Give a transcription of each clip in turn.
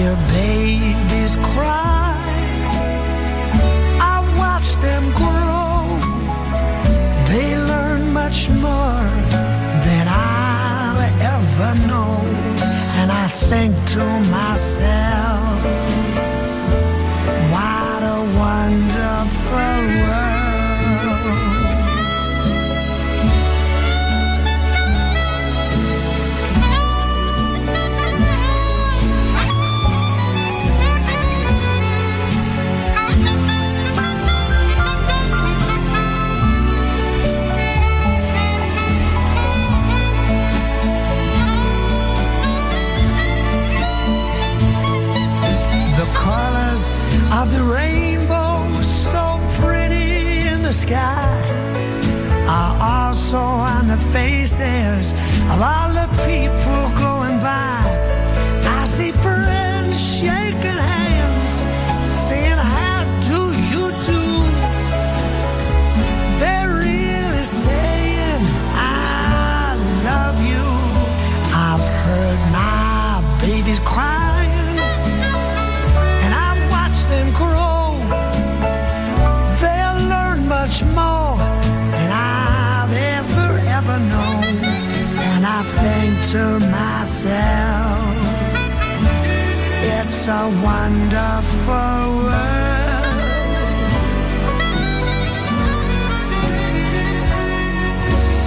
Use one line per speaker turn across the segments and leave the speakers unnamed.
hear babies cry. I watch them grow. They learn much more than I'll ever know. And I think to faces of all the people going by. a wonderful world.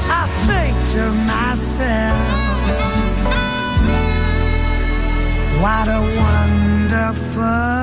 I think to myself, what a wonderful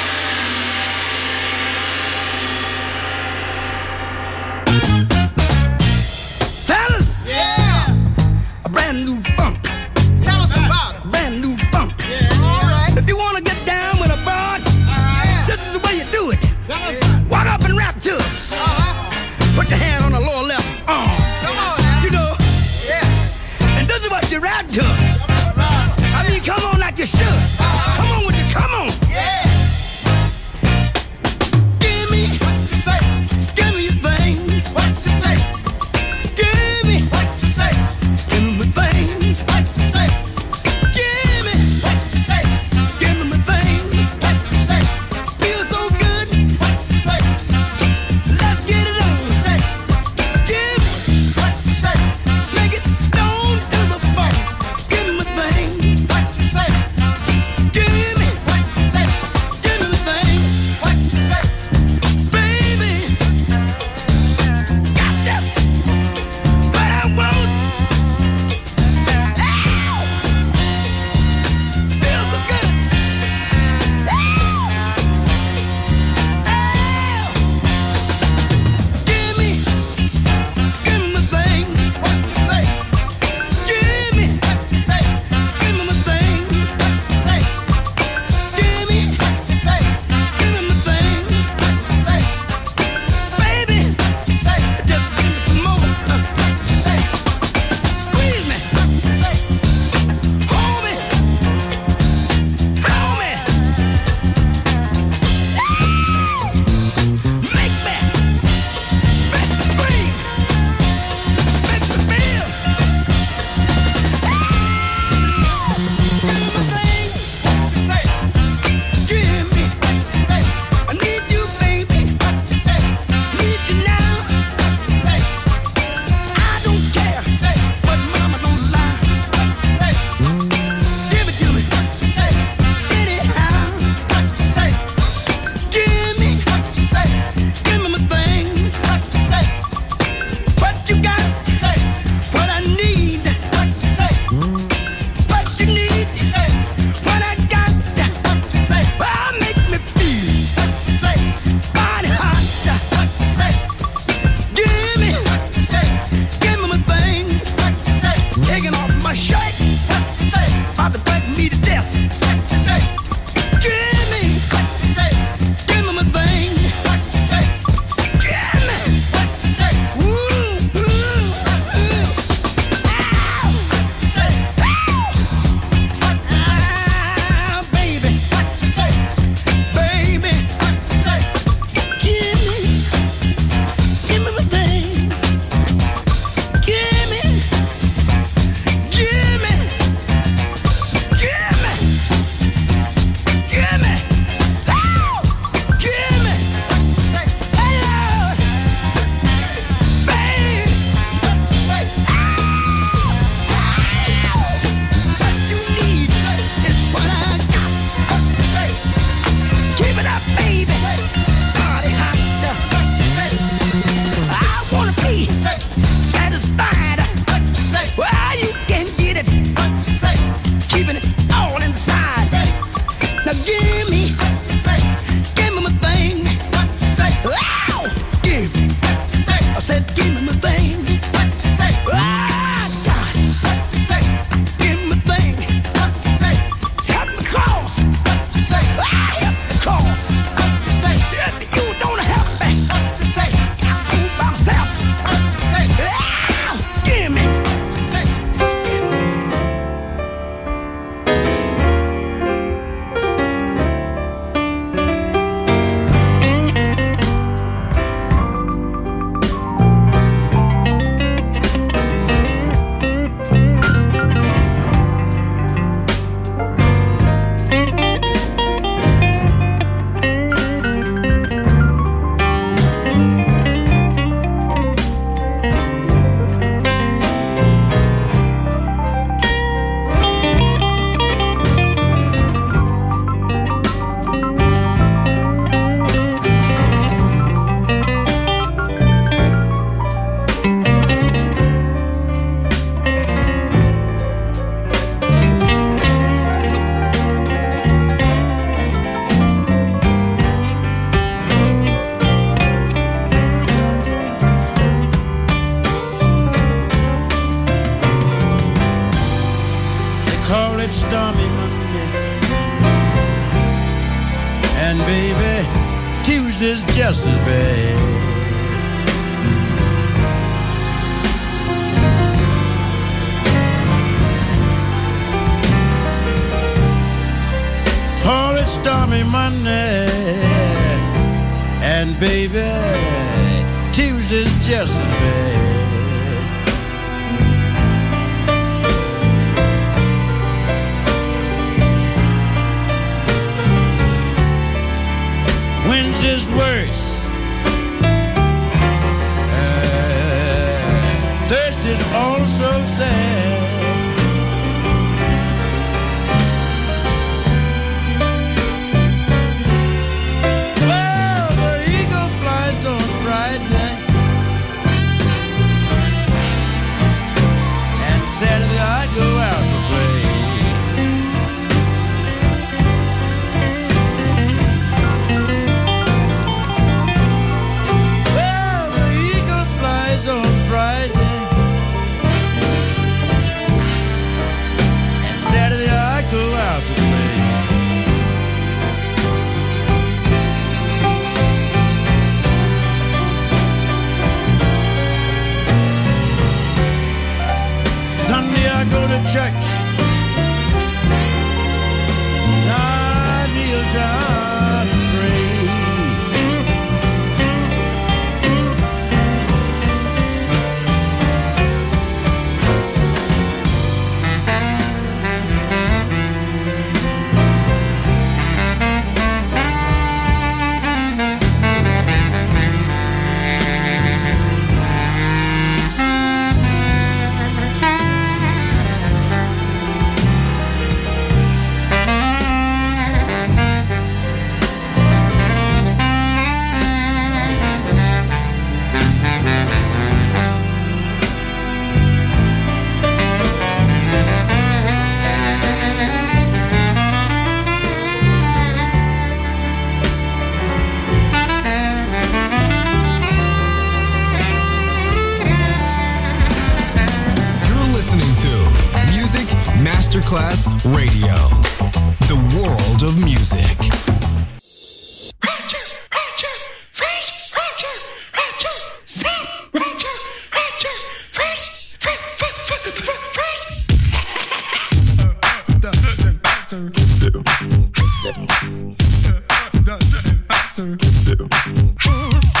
I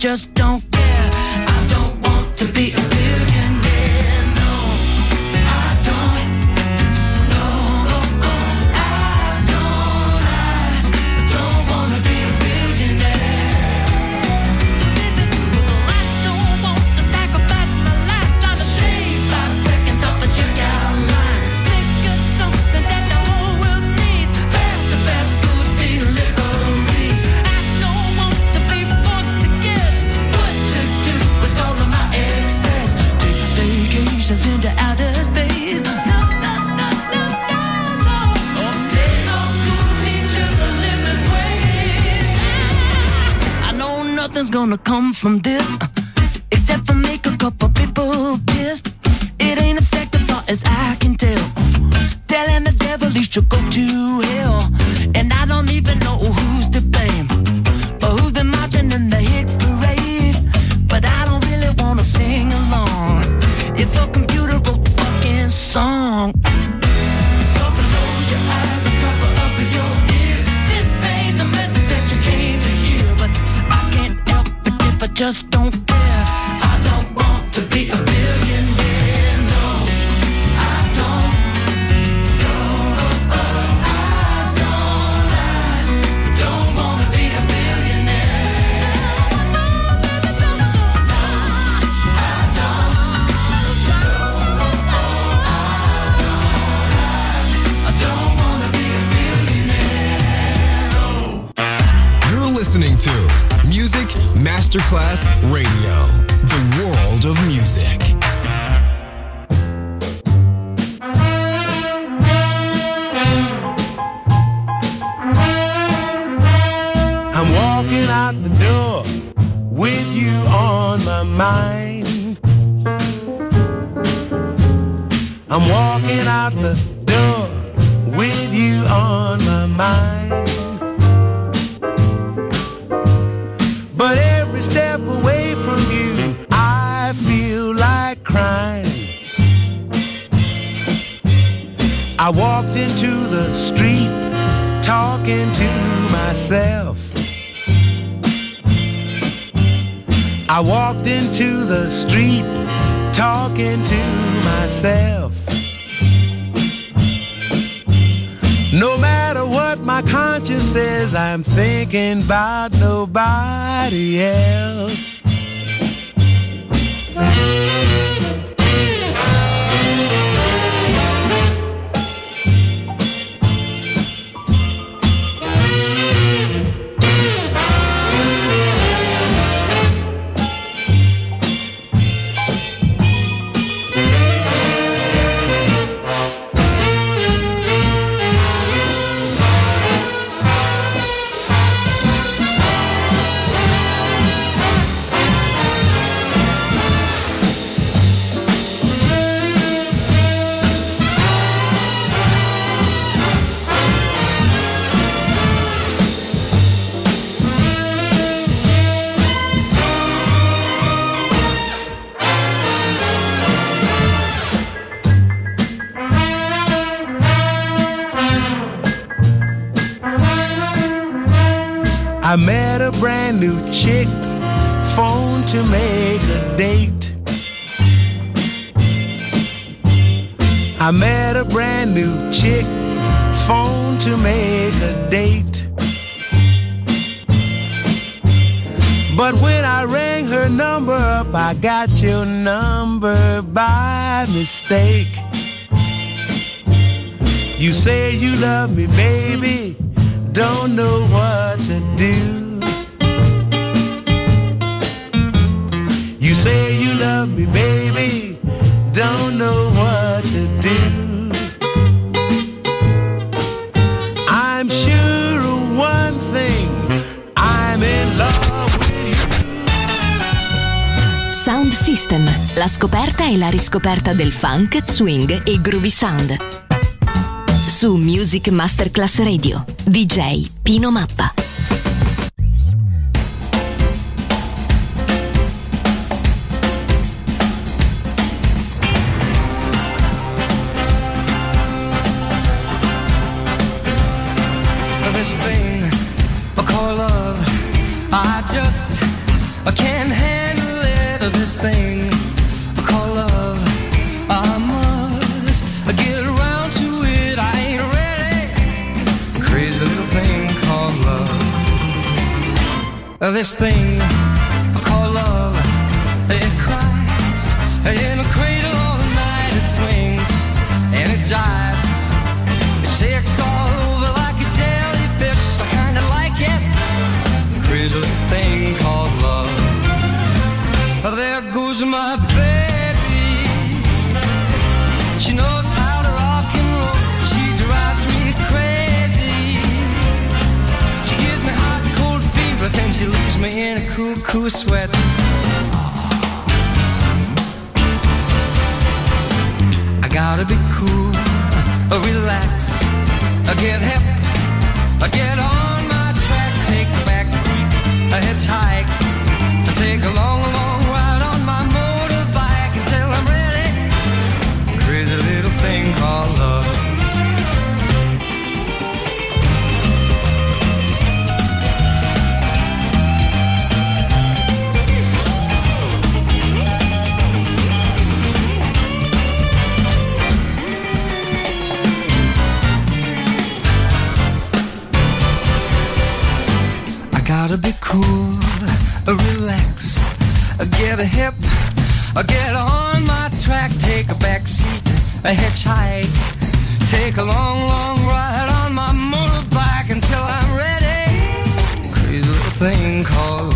just don't Gonna come from this? Uh,
out the door with you on my mind. But every step away from you, I feel like crying. I walked into the street talking to myself. I walked into the street talking to myself. No matter what my conscience says, I'm thinking about nobody else.
Met a brand new chick, phone to make a date. I met a brand new chick, phone to make a date. But when I rang her number up, I got your number by mistake. You say you love me, baby, don't know what to do. You say you love me, baby, don't know what to do. I'm sure of one thing, I'm in love with you.
Sound System, la scoperta e la riscoperta del funk, swing e groovy sound. Su Music Masterclass Radio, DJ Pino Mappa.
This thing I call love. It cries in a cradle all night. It swings and it jives. It shakes all over like a jellyfish. I kinda like it. Crazy thing called love. There goes my baby. Fever, then she leaves me in a cool, cool sweat. I gotta be cool, relax, get hip, get on my track, take back seat, hitchhike, take a long, long gotta be cool, uh, relax, uh, get a hip, uh, get on my track, take a back seat, a hitchhike, take a long, long ride on my motorbike until I'm ready. Crazy little thing called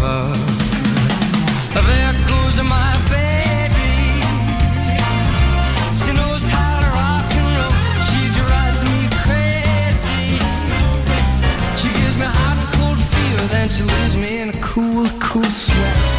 she leaves me in a cool, cool sweat.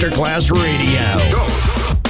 Masterclass Radio.